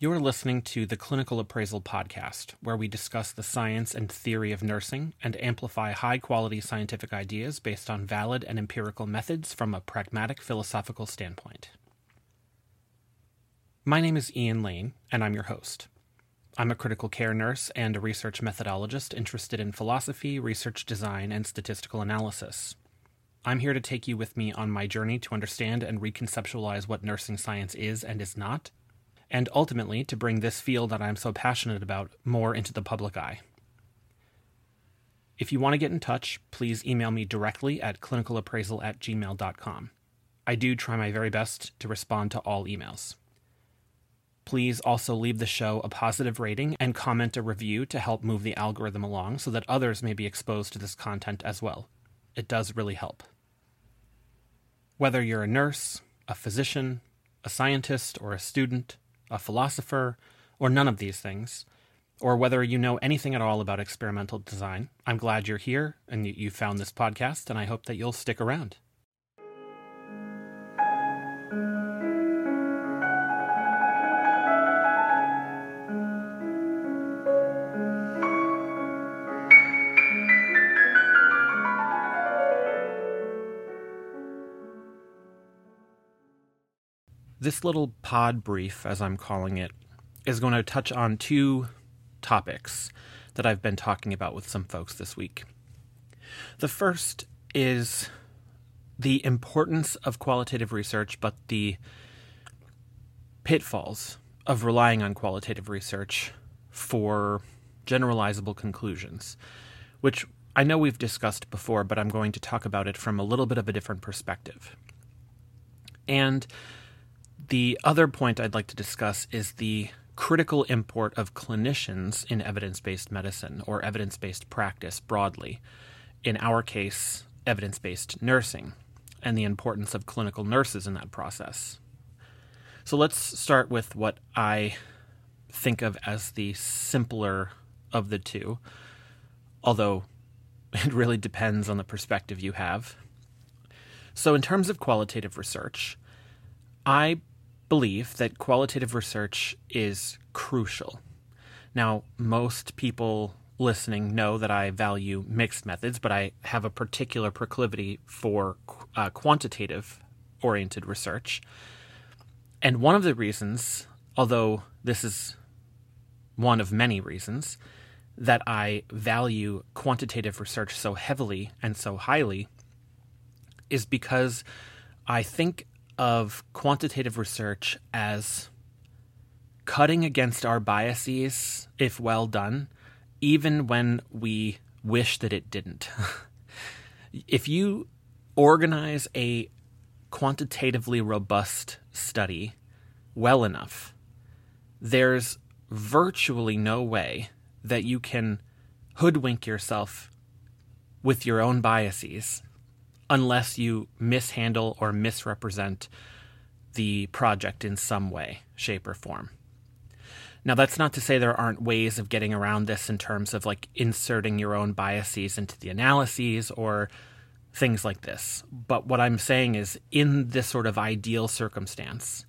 You're listening to the Clinical Appraisal Podcast, where we discuss the science and theory of nursing and amplify high quality scientific ideas based on valid and empirical methods from a pragmatic philosophical standpoint. My name is Ian Lane, and I'm your host. I'm a critical care nurse and a research methodologist interested in philosophy, research design, and statistical analysis. I'm here to take you with me on my journey to understand and reconceptualize what nursing science is and is not and ultimately to bring this field that I'm so passionate about more into the public eye. If you want to get in touch, please email me directly at clinicalappraisal at gmail.com. I do try my very best to respond to all emails. Please also leave the show a positive rating and comment a review to help move the algorithm along so that others may be exposed to this content as well. It does really help. Whether you're a nurse, a physician, a scientist, or a student, a philosopher, or none of these things, or whether you know anything at all about experimental design, I'm glad you're here and you found this podcast, and I hope that you'll stick around. This little pod brief, as I'm calling it, is going to touch on two topics that I've been talking about with some folks this week. The first is the importance of qualitative research, but the pitfalls of relying on qualitative research for generalizable conclusions, which I know we've discussed before, but I'm going to talk about it from a little bit of a different perspective. And the other point I'd like to discuss is the critical import of clinicians in evidence based medicine or evidence based practice broadly. In our case, evidence based nursing, and the importance of clinical nurses in that process. So let's start with what I think of as the simpler of the two, although it really depends on the perspective you have. So, in terms of qualitative research, I believe that qualitative research is crucial. Now, most people listening know that I value mixed methods, but I have a particular proclivity for uh, quantitative oriented research. And one of the reasons, although this is one of many reasons, that I value quantitative research so heavily and so highly is because I think of quantitative research as cutting against our biases if well done, even when we wish that it didn't. if you organize a quantitatively robust study well enough, there's virtually no way that you can hoodwink yourself with your own biases unless you mishandle or misrepresent the project in some way, shape, or form. Now, that's not to say there aren't ways of getting around this in terms of like inserting your own biases into the analyses or things like this. But what I'm saying is, in this sort of ideal circumstance,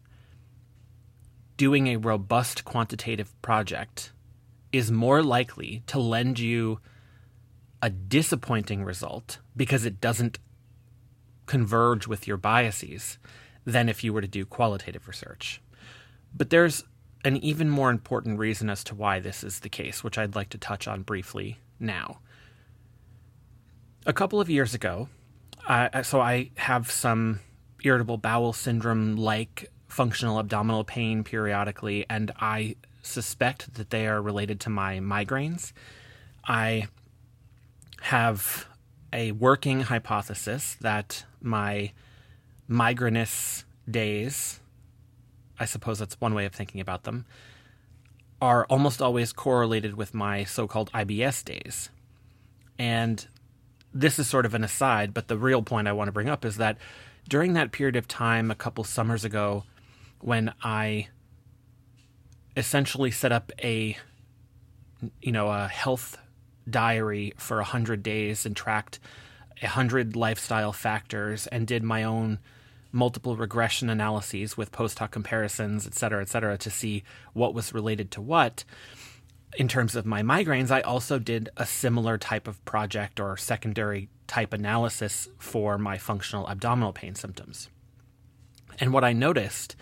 doing a robust quantitative project is more likely to lend you a disappointing result because it doesn't converge with your biases than if you were to do qualitative research. But there's an even more important reason as to why this is the case, which I'd like to touch on briefly now. A couple of years ago, uh, so I have some irritable bowel syndrome like functional abdominal pain periodically, and I suspect that they are related to my migraines. I have a working hypothesis that my migrainous days, I suppose that's one way of thinking about them, are almost always correlated with my so called IBS days. And this is sort of an aside, but the real point I want to bring up is that during that period of time, a couple summers ago, when I essentially set up a you know a health diary for 100 days and tracked 100 lifestyle factors and did my own multiple regression analyses with post hoc comparisons, et cetera, et cetera, to see what was related to what. In terms of my migraines, I also did a similar type of project or secondary type analysis for my functional abdominal pain symptoms. And what I noticed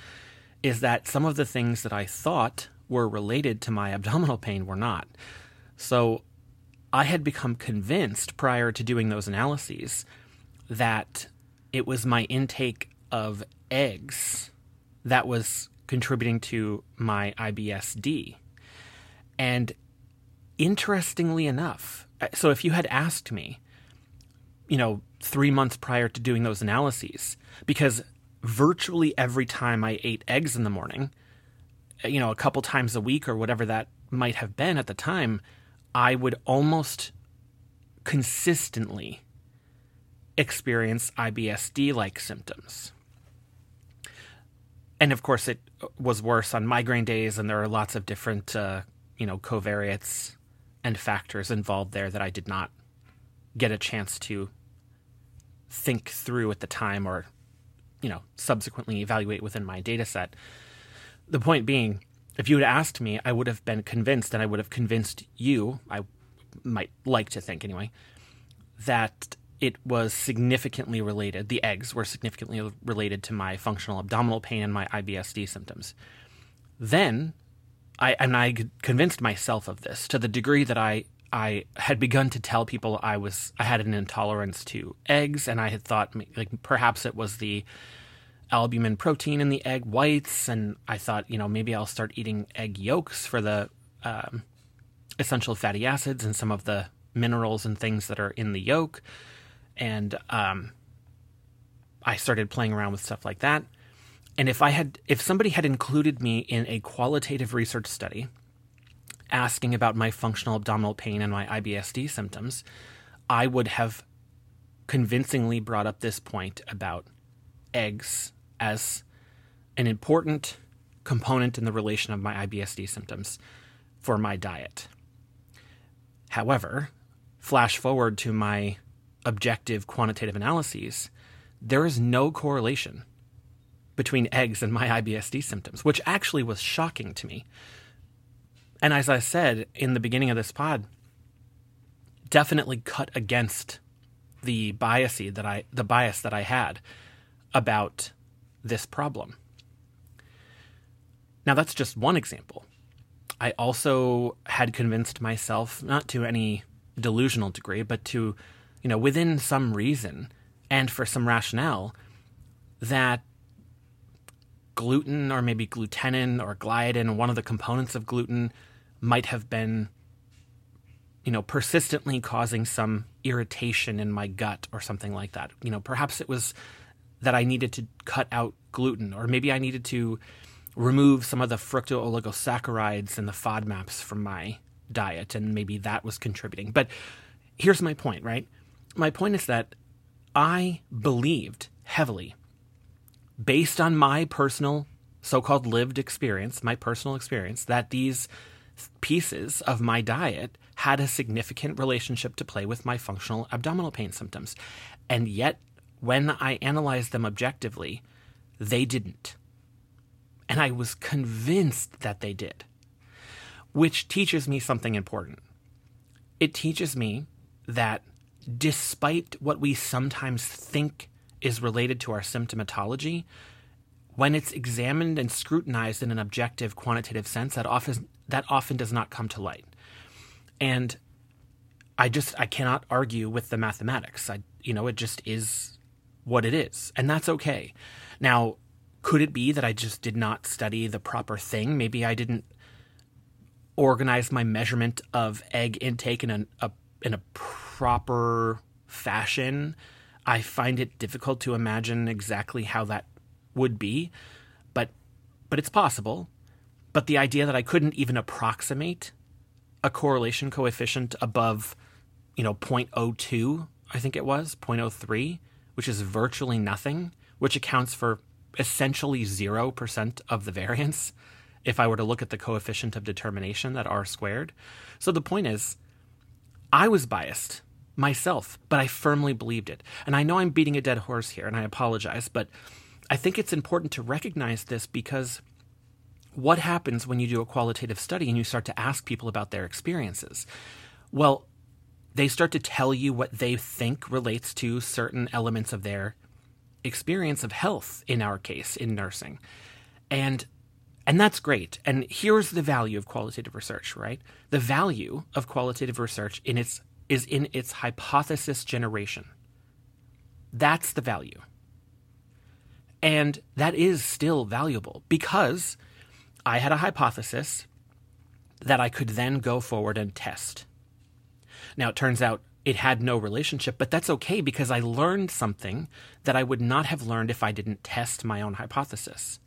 is that some of the things that I thought were related to my abdominal pain were not. So I had become convinced prior to doing those analyses that it was my intake of eggs that was contributing to my IBSD. And interestingly enough, uh, so if you had asked me, you know, three months prior to doing those analyses, because virtually every time I ate eggs in the morning, uh, you know, a couple times a week or whatever that might have been at the time, I would almost consistently experience IBSD like symptoms. And of course, it was worse on migraine days, and there are lots of different, uh, you know, covariates and factors involved there that I did not get a chance to think through at the time or, you know, subsequently evaluate within my data set. The point being, if you had asked me, I would have been convinced, and I would have convinced you, I might like to think anyway, that it was significantly related, the eggs were significantly related to my functional abdominal pain and my IBSD symptoms. Then, I and I convinced myself of this to the degree that I I had begun to tell people I was I had an intolerance to eggs, and I had thought like perhaps it was the albumin protein in the egg whites, and I thought you know maybe I'll start eating egg yolks for the um, essential fatty acids and some of the minerals and things that are in the yolk and um, I started playing around with stuff like that. And if I had, if somebody had included me in a qualitative research study asking about my functional abdominal pain and my IBSD symptoms, I would have convincingly brought up this point about eggs as an important component in the relation of my IBSD symptoms for my diet. However, flash forward to my objective quantitative analyses, there is no correlation between eggs and my IBSD symptoms, which actually was shocking to me. And as I said in the beginning of this pod, definitely cut against the bias that I the bias that I had about this problem. Now that's just one example. I also had convinced myself, not to any delusional degree, but to you know, within some reason and for some rationale, that gluten or maybe glutenin or gliadin, one of the components of gluten, might have been, you know, persistently causing some irritation in my gut or something like that. You know, perhaps it was that I needed to cut out gluten, or maybe I needed to remove some of the fructooligosaccharides and the FODMAPs from my diet, and maybe that was contributing. But here's my point, right? my point is that I believed heavily, based on my personal so called lived experience, my personal experience, that these pieces of my diet had a significant relationship to play with my functional abdominal pain symptoms. And yet, when I analyzed them objectively, they didn't. And I was convinced that they did, which teaches me something important. It teaches me that despite what we sometimes think is related to our symptomatology, when it's examined and scrutinized in an objective quantitative sense, that often that often does not come to light. And I just I cannot argue with the mathematics. I you know, it just is what it is. And that's okay. Now, could it be that I just did not study the proper thing? Maybe I didn't organize my measurement of egg intake in a, a in a proper fashion, I find it difficult to imagine exactly how that would be, but but it's possible. But the idea that I couldn't even approximate a correlation coefficient above, you know, 0.02, I think it was, 0.03, which is virtually nothing, which accounts for essentially 0% of the variance if I were to look at the coefficient of determination that r squared. So the point is I was biased myself, but I firmly believed it. And I know I'm beating a dead horse here, and I apologize, but I think it's important to recognize this because what happens when you do a qualitative study and you start to ask people about their experiences? Well, they start to tell you what they think relates to certain elements of their experience of health in our case in nursing. And and that's great. And here's the value of qualitative research, right? The value of qualitative research in its is in its hypothesis generation. That's the value. And that is still valuable because I had a hypothesis that I could then go forward and test. Now, it turns out it had no relationship, but that's okay because I learned something that I would not have learned if I didn't test my own hypothesis.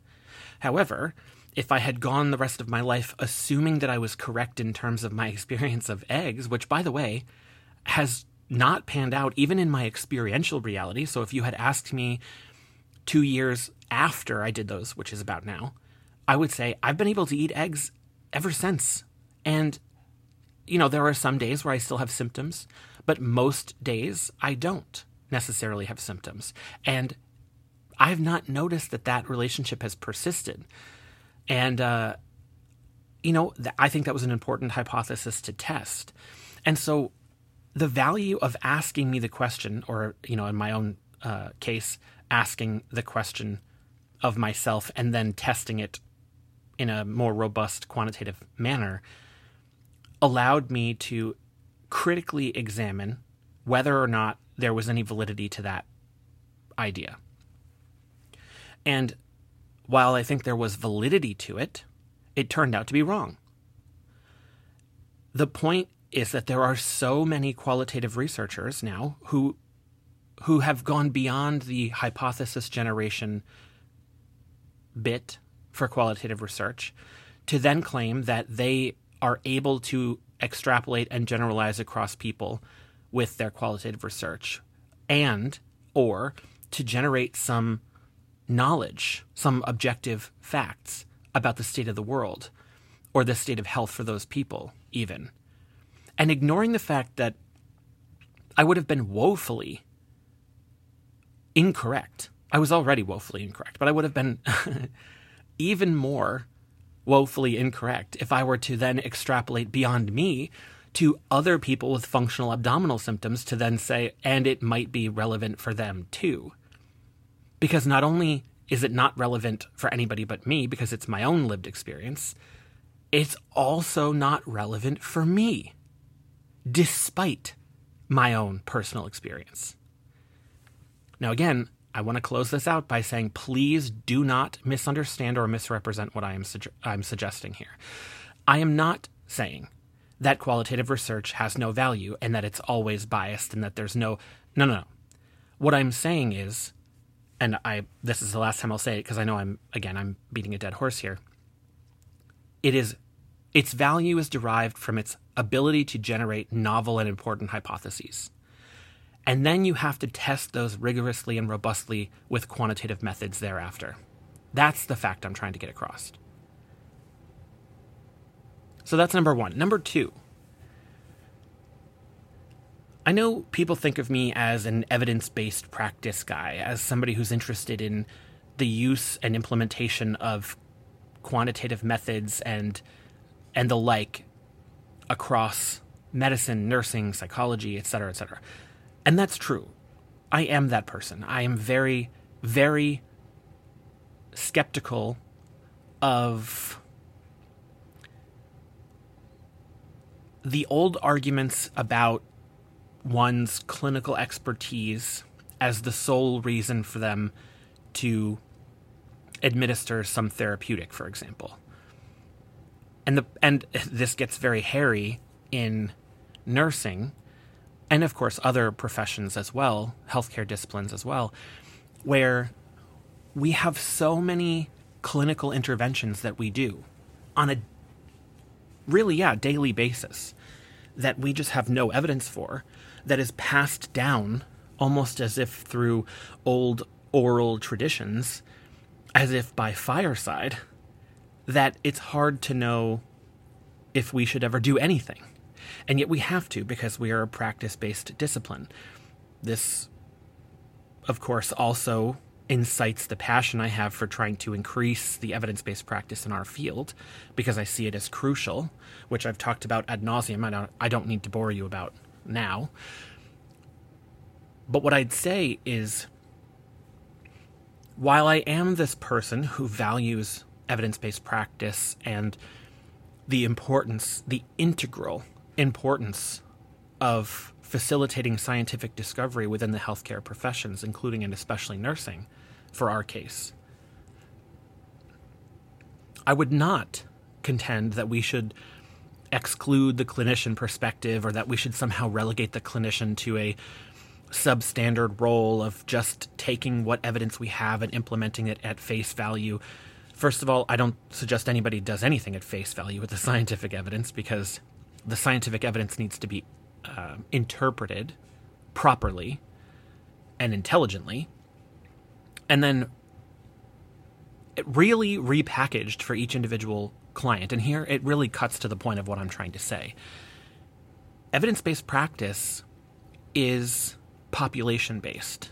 However, if I had gone the rest of my life assuming that I was correct in terms of my experience of eggs, which, by the way, has not panned out even in my experiential reality. So if you had asked me two years after I did those, which is about now, I would say I've been able to eat eggs ever since. And, you know, there are some days where I still have symptoms, but most days I don't necessarily have symptoms. And I've not noticed that that relationship has persisted. And, uh, you know, th- I think that was an important hypothesis to test. And so the value of asking me the question, or, you know, in my own uh, case, asking the question of myself and then testing it in a more robust quantitative manner, allowed me to critically examine whether or not there was any validity to that idea. And while I think there was validity to it, it turned out to be wrong. The point is that there are so many qualitative researchers now who who have gone beyond the hypothesis generation bit for qualitative research to then claim that they are able to extrapolate and generalize across people with their qualitative research and or to generate some knowledge, some objective facts about the state of the world or the state of health for those people, even. And ignoring the fact that I would have been woefully incorrect. I was already woefully incorrect, but I would have been even more woefully incorrect if I were to then extrapolate beyond me to other people with functional abdominal symptoms to then say, and it might be relevant for them too. Because not only is it not relevant for anybody but me because it's my own lived experience, it's also not relevant for me, despite my own personal experience. Now, again, I want to close this out by saying please do not misunderstand or misrepresent what I am, I'm suggesting here. I am not saying that qualitative research has no value and that it's always biased and that there's no. No, no, no. What I'm saying is and I this is the last time I'll say it because I know I'm again I'm beating a dead horse here. It is its value is derived from its ability to generate novel and important hypotheses. And then you have to test those rigorously and robustly with quantitative methods thereafter. That's the fact I'm trying to get across. So that's number 1. Number 2. I know people think of me as an evidence based practice guy, as somebody who's interested in the use and implementation of quantitative methods and and the like across medicine, nursing, psychology, et cetera, et etc. And that's true. I am that person. I am very, very skeptical of the old arguments about one's clinical expertise as the sole reason for them to administer some therapeutic, for example. And the and this gets very hairy in nursing and of course other professions as well, healthcare disciplines as well, where we have so many clinical interventions that we do on a really yeah, daily basis that we just have no evidence for that is passed down almost as if through old oral traditions, as if by fireside, that it's hard to know if we should ever do anything. And yet we have to because we are a practice based discipline. This, of course, also incites the passion I have for trying to increase the evidence based practice in our field because I see it as crucial, which I've talked about ad nauseum. I don't, I don't need to bore you about now. But what I'd say is while I am this person who values evidence based practice and the importance, the integral importance of facilitating scientific discovery within the healthcare professions, including and especially nursing, for our case. I would not contend that we should exclude the clinician perspective or that we should somehow relegate the clinician to a substandard role of just taking what evidence we have and implementing it at face value. First of all, I don't suggest anybody does anything at face value with the scientific evidence because the scientific evidence needs to be uh, interpreted properly and intelligently, and then really repackaged for each individual client. And here it really cuts to the point of what I'm trying to say. Evidence based practice is population based,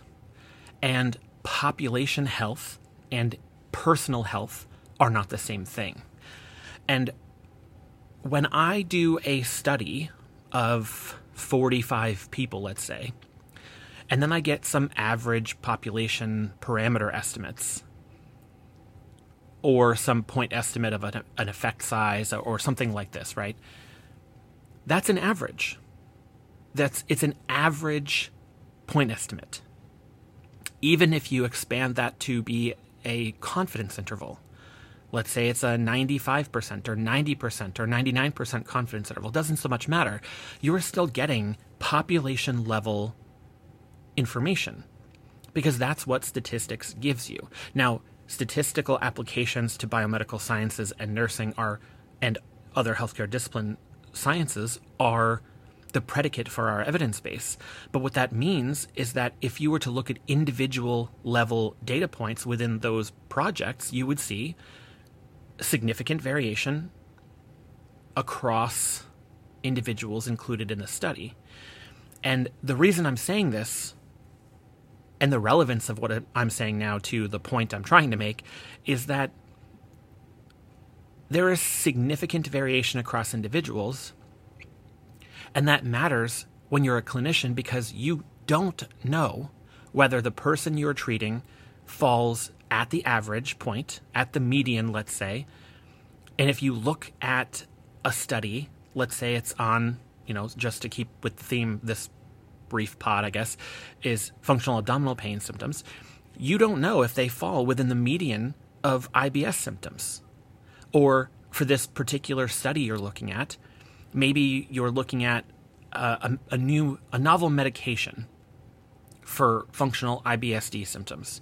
and population health and personal health are not the same thing. And when I do a study of 45 people, let's say, and then I get some average population parameter estimates or some point estimate of an, effect size or something like this, right? That's an average. That's it's an average point estimate. Even if you expand that to be a confidence interval, let's say it's a 95% or 90% or 99% confidence interval, doesn't so much matter. You are still getting population level information because that's what statistics gives you. Now, statistical applications to biomedical sciences and nursing are and other healthcare discipline sciences are the predicate for our evidence base. But what that means is that if you were to look at individual level data points within those projects, you would see significant variation across individuals included in the study. And the reason I'm saying this and the relevance of what I'm saying now to the point I'm trying to make is that there is significant variation across individuals. And that matters when you're a clinician because you don't know whether the person you're treating falls at the average point, at the median, let's say. And if you look at a study, let's say it's on, you know, just to keep with the theme this brief pod, I guess, is functional abdominal pain symptoms, you don't know if they fall within the median of IBS symptoms. Or for this particular study you're looking at, maybe you're looking at uh, a, a, new, a novel medication for functional IBSD symptoms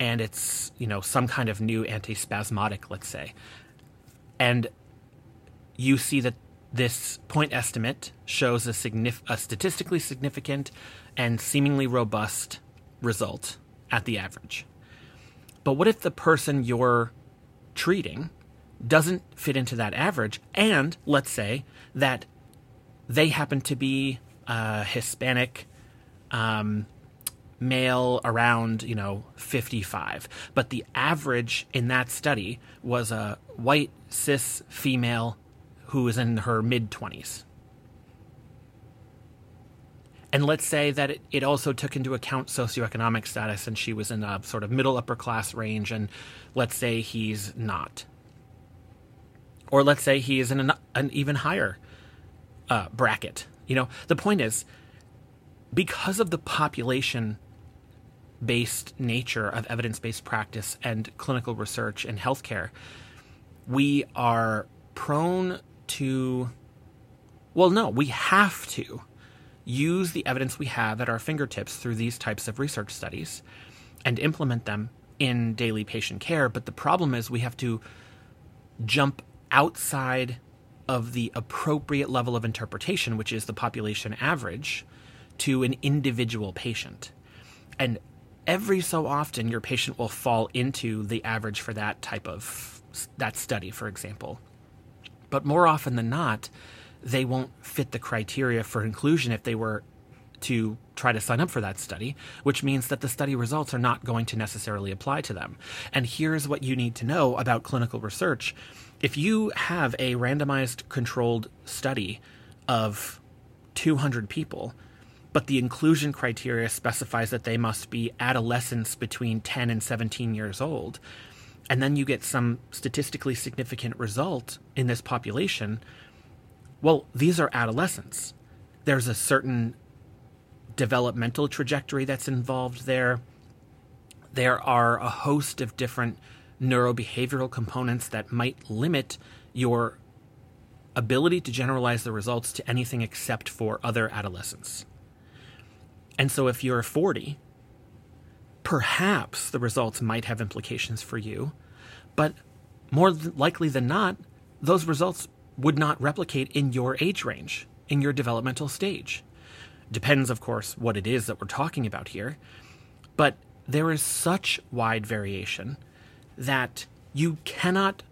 and it's you know some kind of new antispasmodic, let's say, and you see that this point estimate shows a, signif- a statistically significant and seemingly robust result at the average. But what if the person you're treating doesn't fit into that average, and let's say that they happen to be uh, Hispanic, um, male around, you know, 55. But the average in that study was a white cis female who was in her mid 20s. And let's say that it, it, also took into account socioeconomic status and she was in a sort of middle upper class range, and let's say he's not. Or let's say he is in an, an even higher uh, bracket. You know, the point is, because of the population based nature of evidence based practice and clinical research in healthcare, we are prone to, well, no, we have to use the evidence we have at our fingertips through these types of research studies and implement them in daily patient care. But the problem is we have to jump outside of the appropriate level of interpretation, which is the population average, to an individual patient. And every so often your patient will fall into the average for that type of that study for example but more often than not they won't fit the criteria for inclusion if they were to try to sign up for that study, which means that the study results are not going to necessarily apply to them. And here's what you need to know about clinical research. If you have a randomized controlled study of 200 people, but the inclusion criteria specifies that they must be adolescents between 10 and 17 years old, and then you get some statistically significant result in this population, well, these are adolescents. There's a certain developmental trajectory that's involved there. There are a host of different neurobehavioral components that might limit your ability to generalize the results to anything except for other adolescents. And so if you're 40, perhaps the results might have implications for you, but more likely than not, those results would not replicate in your age range, in your developmental stage. Depends, of course, what it is that we're talking about here. But there is such wide variation that you cannot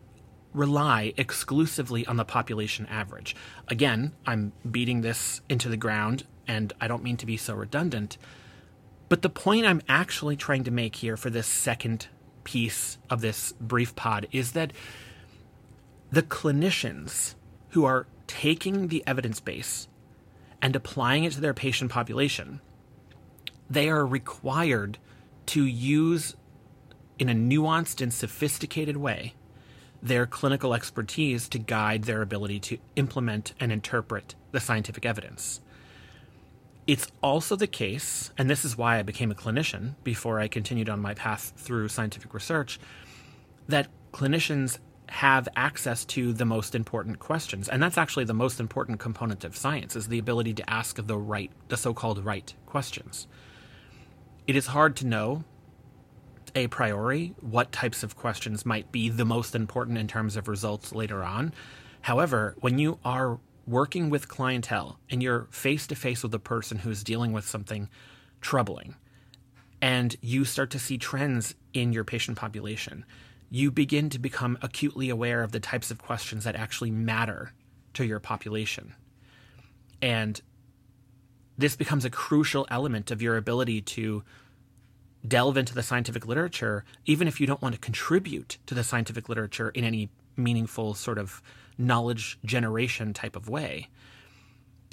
rely exclusively on the population average. Again, I'm beating this into the ground, and I don't mean to be so redundant. But the point I'm actually trying to make here for this second piece of this brief pod is that the clinicians who are taking the evidence base and applying it to their patient population, they are required to use in a nuanced and sophisticated way their clinical expertise to guide their ability to implement and interpret the scientific evidence. It's also the case, and this is why I became a clinician before I continued on my path through scientific research, that clinicians have access to the most important questions. And that's actually the most important component of science is the ability to ask the right the so-called right questions. It is hard to know a priori what types of questions might be the most important in terms of results later on. However when you are working with clientele and you're face to face with a person who's dealing with something troubling and you start to see trends in your patient population you begin to become acutely aware of the types of questions that actually matter to your population. And this becomes a crucial element of your ability to delve into the scientific literature, even if you don't want to contribute to the scientific literature in any meaningful sort of knowledge generation type of way.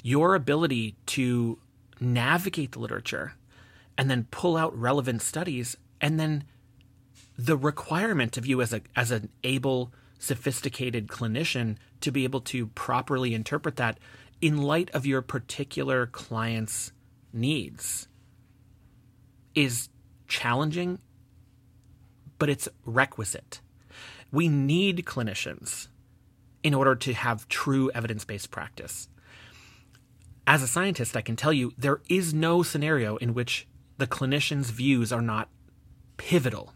Your ability to navigate the literature and then pull out relevant studies and then the requirement of you as a as an able sophisticated clinician to be able to properly interpret that in light of your particular client's needs is challenging but it's requisite we need clinicians in order to have true evidence-based practice as a scientist i can tell you there is no scenario in which the clinician's views are not pivotal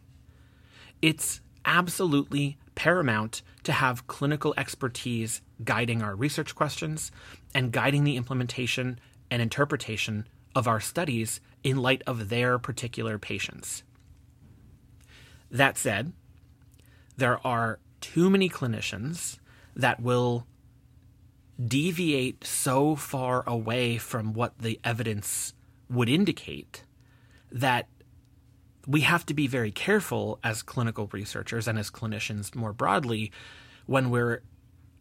it's absolutely paramount to have clinical expertise guiding our research questions and guiding the implementation and interpretation of our studies in light of their particular patients. That said, there are too many clinicians that will deviate so far away from what the evidence would indicate that we have to be very careful as clinical researchers and as clinicians more broadly when we're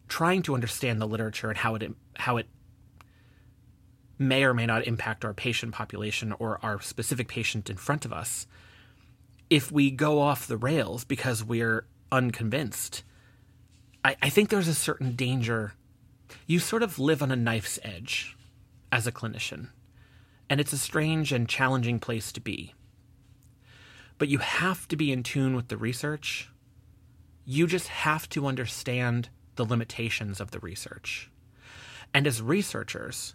trying to understand the literature and how it how it may or may not impact our patient population or our specific patient in front of us. If we go off the rails because we're unconvinced I, I think there's a certain danger you sort of live on a knife's edge as a clinician and it's a strange and challenging place to be but you have to be in tune with the research. You just have to understand the limitations of the research. And as researchers,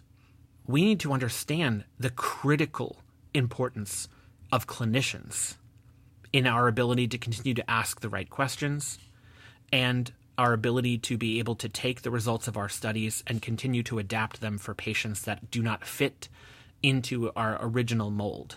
we need to understand the critical importance of clinicians in our ability to continue to ask the right questions and our ability to be able to take the results of our studies and continue to adapt them for patients that do not fit into our original mold.